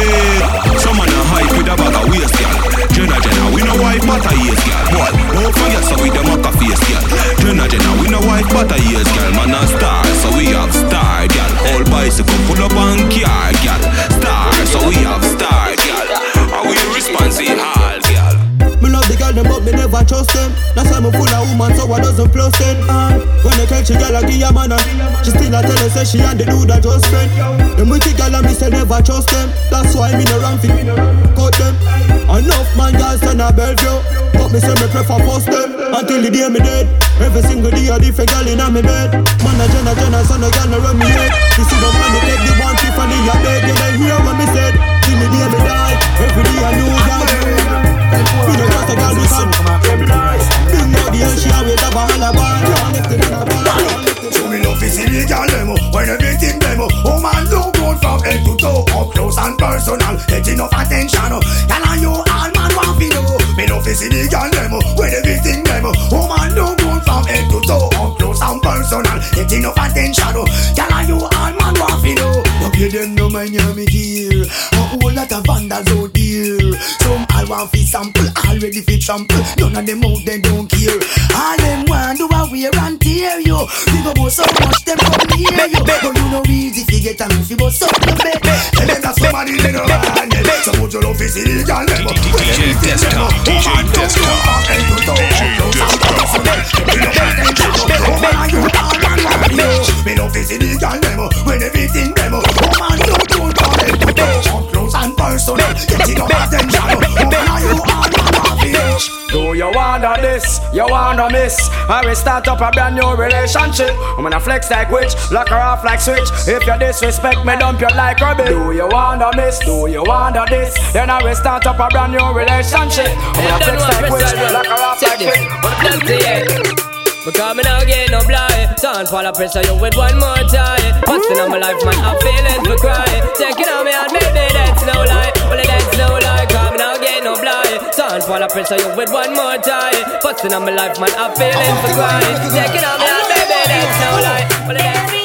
Some man a hype with a bag of waist, girl. Jenna Jenna, we no wife but a yes, girl. Boy, don't forget so we them a face, girl. Jenna Jenna, we no wife but a yes, girl. Man a star, so we have star, girl. All bicycle full up on car, girl. Star, so we have star, girl. And we responsive hall, girl. Me love the girl them but me never trust them. That's why me full of woman so I doesn't plus them. Uh, When they catch a girl I give a man a She still a tell her say she and the dude a just friend Them the girl and me say never trust them. That's why me no run fit cut them. Enough man girls turn a Bellevue. But me say me prefer first them. Until the day me dead. Every single day a different girl in a me bed. Man a Jenna Jenna son a girl no run me head. You see them money take the one Tiffany a beg You they hear what me said? Till the day me die Every day a new girl love to see the girl demo When demo Oh man look good from head to toe Up close and personal enough attention and you all man want to demo When demo Oh man look good from head to toe Up close and personal enough attention you all man them no mind you me dear A whole lot of vandals out want fi sample Already fi trample. None of them out they don't care. All them want do a wear and tear you We go go so much them come near you But you know easy fi get a and fi bust up the bed Tell them that somebody they no mind it So put your love fi see the girl them DJ Desktop DJ Desktop Me love fi see the girl them When everything them Oh man you don't call them Up close and personal Get it up attention Oh you wanna this? You wanna miss? I will start up a brand new relationship. I'm gonna flex like witch, lock her off like switch. If you disrespect me, dump you like rubbish. Do you wanna miss? Do you wanna this? Then I will start up a brand new relationship. I'm gonna flex like witch, lock her off like switch. Because me now get no blind Don't fall a pressure you with one more time Busting on my life man, I'm feeling for cry Taking on me and baby that's no lie Well that's no lie Cause me now get no blind Don't fall a pressure you with one more time. Busting on my life man, I'm feeling for cry Taking on me baby that's no lie Well that's You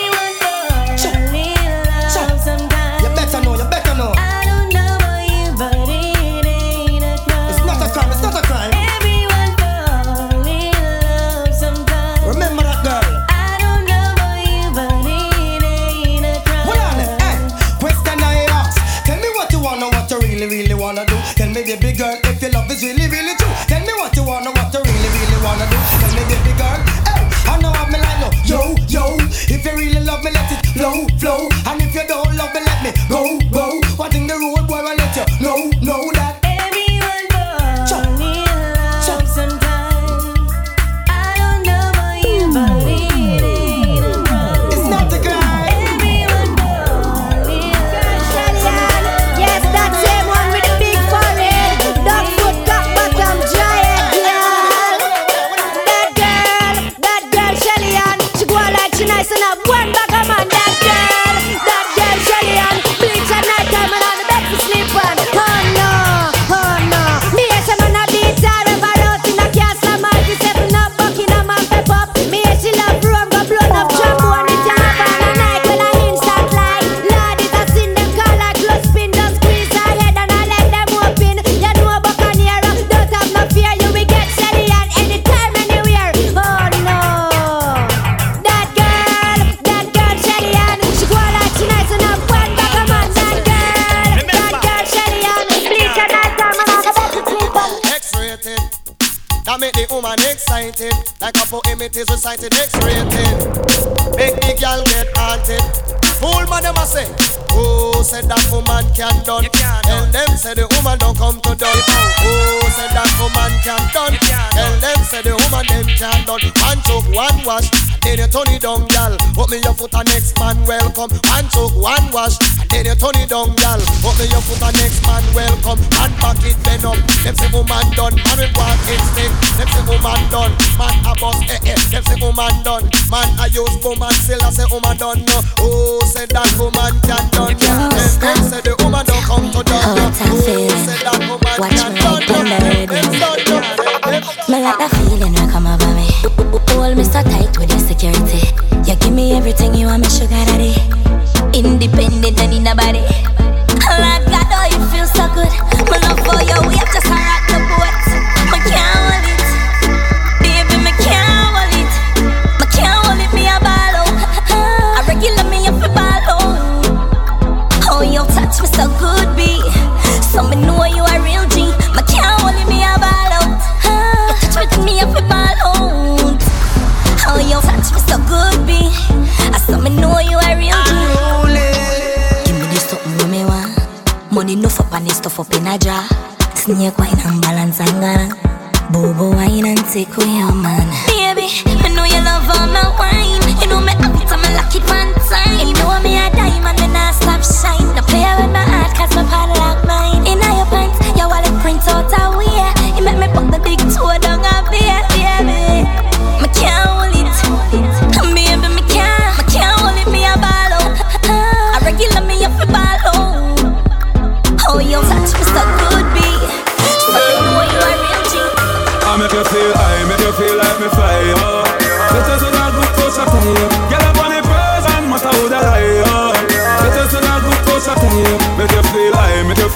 do. Tell me baby girl, if your love is really, really true. Tell me what you wanna, what you really, really wanna do. Tell me baby girl, hey, I know I'm like no Yo, yo, if you really love me, let it flow, flow it is recited X-rated. Make the girl get haunted. Fool man, them a say. Who said that woman can't done? Tell them say the woman don't come to done. Who said that woman can done? Tell them say the woman them can done. One choke, one wash, then you turn it down, gal. Put me your foot and next man welcome. One choke, one wash, then you turn it down, gal. Put me your foot and next man welcome. And back it bend up. Them say woman done, man we want instinct. Them say woman done, man a boss eh eh. Them say woman done, man I use woman still I say woman done no. Who said that woman can done? done. Them, say the woman don't come to done. Who said that woman Watch can done? Done. Me like that feeling will come over me. Hold me so tight with your security. You give me everything you want, me sugar daddy. Independent and in the body. Like God, oh, you feel so good. My love for you, we have just a stuff up in. Snake wine and balance and gana. Bobo wine and take away your man. Baby, I know you love all my wine. You know me have it and me lock it one time. You know me a diamond and I stop shine. No play with my heart cause my like mine. In your pants, your wallet print out a way. You make me put the big toe down a beer,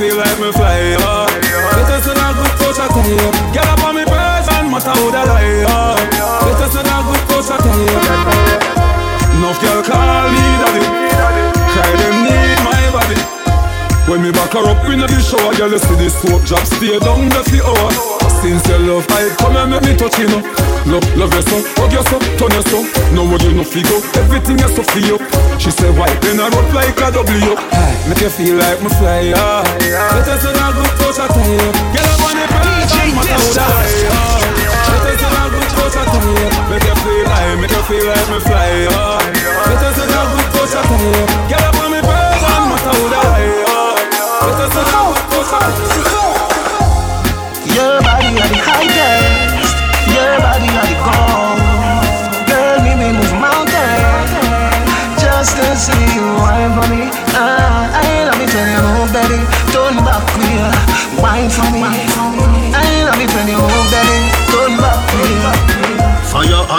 feel like me fly, uh. oh. This is a good touch of time. Get up on me person, matter who the lie, oh. Uh. This is a good touch of time. Enough girl call me daddy. Cry them need my body. When me back her up in the shower, girl, you see this soap drop stay down the fi hour. Since your love, I come and make me touch you know. Love, love you so, hug you so, turn you so. No what you no figure, everything you so feel up. She said white then I rope like a W. Make you feel like me fly, yeah. Let us in a good touch time. Get up on the DJ Matter Let us a touch at time. Make you feel like, make you feel like me fly, yeah. Let us in a good touch at time. Get up on me person, matter who the high, Let us in a good touch at time.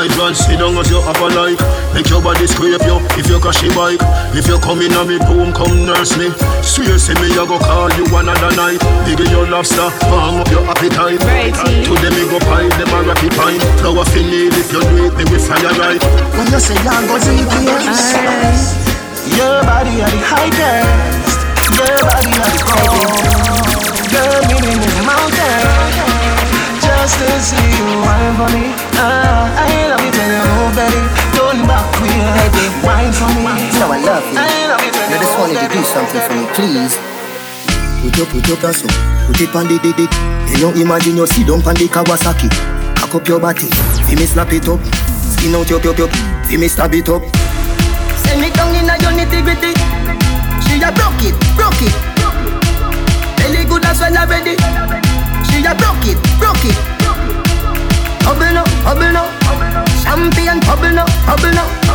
Fire hydrant, sit down as you have a like. Make your body scrape you if you crash a bike. If you come in on me boom, come nurse me. Swear say me, I go call you another night. Biggie your lobster, warm up your appetite. Today me go pie, them a rocky pine Flower fi need if you do it, me we fire right. When you say young, go GPS. Your body are the highest. Your body are the gold. Girl, me me move mountains just to see you wine for me. Ah, I love it when you move, baby. Turn back queer, baby. Wine for me. You know I love you. I love it when You you just wanted to do something for me, please. Put your, put your up, put it on the dick. You know, imagine you sit down on the Kawasaki. Cock up your body, see me slap it up. Skin out your, your, your, see me stab it up. Send me down in a your nitty gritty. She a broke it, broke it. Belly good as well already. She a broke it, broke it. Bubble no, bubble no. Champion bubble no, bubble no.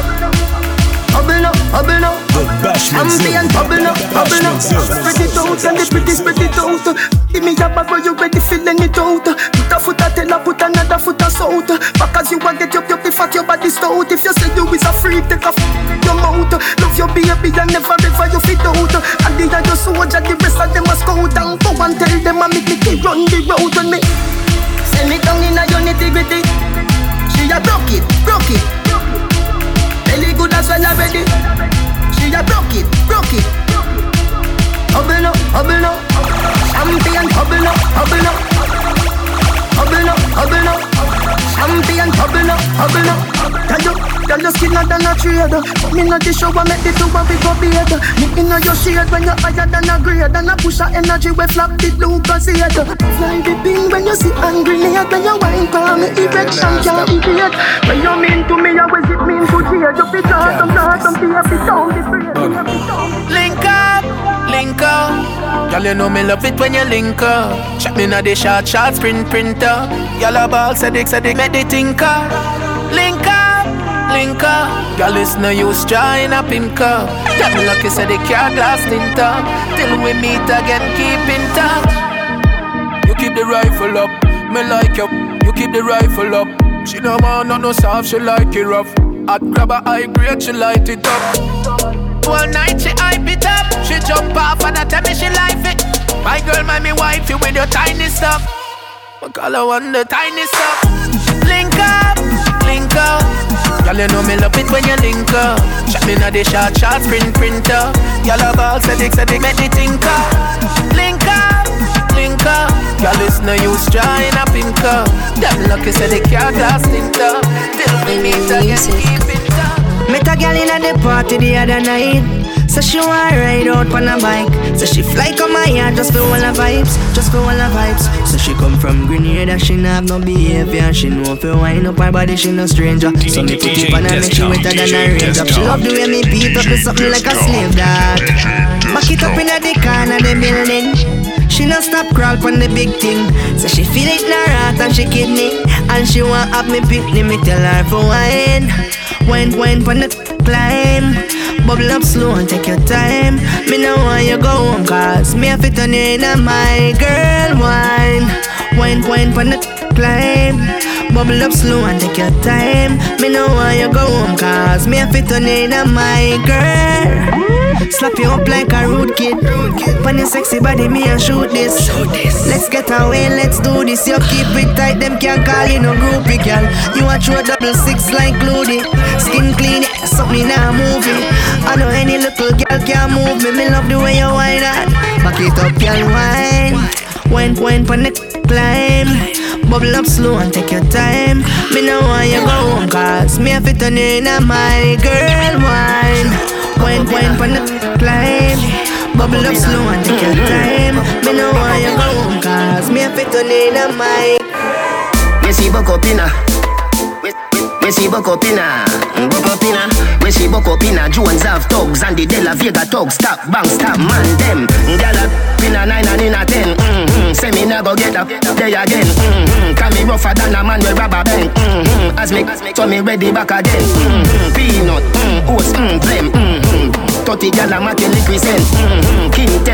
Champion bubble no, bubble no. Spread it out and the pretty spread it out. Give me a bag where you ready feeling it out. Put a foot a her put another foot a south. Back as you a get up, up the fat your body stout. If you say you is a freak, take a f- your mouth. Love your baby and never ever you fit out. And the other soldier, the rest of them a scout and go and tell them a make me run the road on me. Send me down in a your nitty gritty. She a broke it, broke it. Belly good as well already. She a broke it, broke it. Bubble no, bubble no. Champion bubble no, bubble no. Bubble no, bubble no. Champion bubble no, up, bubble up. Tell you, tell you skinner than a trader. Put me in the shower, make the two of we go beard. Me in your shade when you're higher than a grade. And a push of energy we flap the blue crusader. Fly the ping when you see angry near. When you wine for me, erection can't evade. When you mean to me, I was it mean to cheer. You be done, some dance, some fear, be down, be free. Link up, link up. Girl, you know me love it when you link up. Check me now the short, short sprint printer. Yellow ball, sadik, sadik, make the tinker. Link up, link up. Girl, it's no use trying a pimp cup. Tell me lucky, say the car glass tint up. Till we meet again, keep in touch. You keep the rifle up, me like you. You keep the rifle up. She no want no no soft, she like it rough. I'd grab a high grade, she light it up. One night she hype it up. She jump off and I tell me she like it. My girl, my me wife, you with your tiny stuff. My call her one the tiny stuff. Link up, link up. Girl, you know me love it when you link up. Shot me na the short, short sprint printer. Girl, a ball, sadik, sadik, make me tinker. Link up, link up. Girl, it's no use trying a pink up. Them lucky say the car glass tint up. Till we meet again, keep touch. Met a girl in a the party the other night. So she want to ride out on a bike. So she fly come my yard just for all the vibes, just for all the vibes. So she come from Grenada, she not have no behavior. She know if you wind up her body, she no stranger. So me put it on her neck, she wetter than a range up. She love the way me beat up with something like a slave dog. Back it up in the corner the building. She no stop crawl on the big thing. So she feel it in her heart and she kidney. And she want up me picnic, me tell her for wine. Wine, wine pon the climb. Bubble up slow and take your time. Me no want you go home cause me have to turn you in a my girl wine. Wine, wine pon the climb. Bubble up slow and take your time. Me no want you go home cause me have to turn you in a my girl. Slap you up like a rude kid. Pon your sexy body, me and shoot this. Let's get away, let's do this. You keep it tight, them can't call you no groupie, girl. You a throw double six like Clooney. Skin clean, something now moving. I know any little girl can move me. Me love the way you whine that. Back it up, girl, wine. Wine, wine, pon the climb. Bubble up slow and take your time. Me no want you go home cause me have to turn you in a my girl wine. Wine, wine, pon the climb. Bubble up slow and take your time. Me no want you go cause me to turn you in a my. We see buck up inna. We- see buck up inna. Buck up inna. We see buck up inna. Jones have thugs and the De La Vega thugs. Stop, bang, stop, man them. Gyal up inna nine and inna ten. Mm-hmm. Say me go get up there again. Mm-hmm. Can me rougher than a man with rubber band. Mm-hmm. As me, so me ready back again. Mm-hmm. Peanut, mm, oats, mm, 30 gal a making liquid. Mm-hmm.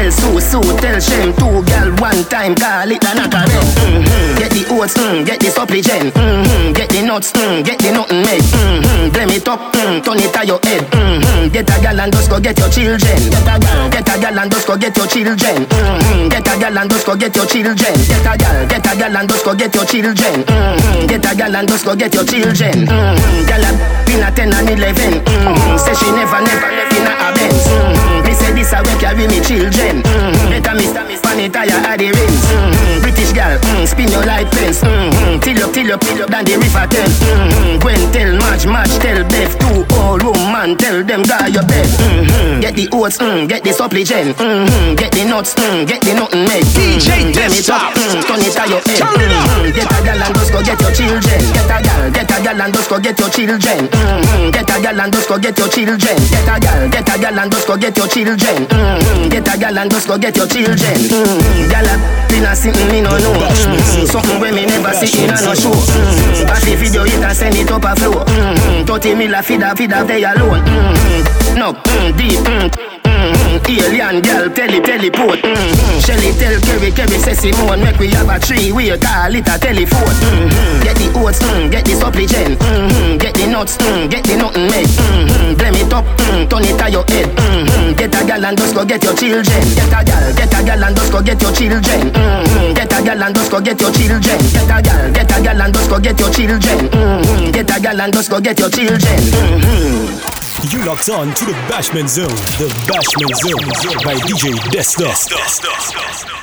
Tell Sue, Sue tell Shem. Two gal one time call it a knock a mm-hmm. Get the oats, mm, get the supplement. Mm-hmm. Get the nuts, mm, get the nothing made. Mm-hmm. Blame it up, mm, turn it to your head. Mm-hmm. Get a gal and just go get your children. Get a gal, get a gal and just go get your children. Mm-hmm. Get a gal and just go get your children. Get a gal, get a gal and just go get your children. Mm-hmm. Get a gal and just go get your children. Mm-hmm. Gal a been a 10 and 11. Mm-hmm. Say she never, never left in a Benz. Mm-hmm. This a way carry me children. Mm-hmm. Better me stand me span it tire at the rims. Mm-hmm. British gal, mm, spin your light fence. Mm-hmm. Till up, till up, till up down the river Thames. Mm-hmm. Gwen tell March, March tell Beth. Two old woman tell them guy your bed. Mm-hmm. Get the oats, mm, get the supplement. Mm-hmm. Get the nuts, mm, get the nothing made. DJ mm-hmm. Blame it up, Desktop. mm, turn it to your head. Turn it up. Mm-hmm. Get a gal and just go get your children. Get a gal, get a gal and just go get your children. Mm-hmm. Get a gal and just go get your children. Get a gal, get a gal and just go get your children. Mm-hmm. Get a gal and just go get your children. Mm-hmm. Gal a been a something me no know. Mm-hmm. Something when me never see in a no show. Mm-hmm. Pass the video it and send it up a flow. Mm-hmm. 30 mil a feed a feed a they alone. Mm-hmm. No, mm, deep. Mm. Mm-hmm. Alien girl, tele teleport. Mm-hmm. Shelly tell Kerry, Kerry say Simone, make we have a tree, we call it a telephone. Mm-hmm. Get the oats, mm, get the supplement. Mm-hmm. Get the nuts, mm, get the nothing made. Mm-hmm. Blame it up, mm, turn it to your head. Mm-hmm. Get a gal and just go get your children. Get a gal, get a gal and just go get your children. Mm-hmm. Get a gal and just go get your children. Get a gal, get a gal and just go get your children. Mm-hmm. Get a gal and just go get your children. Mm-hmm. You locked on to the Bashment Zone. The Bashment Zone by DJ Desta.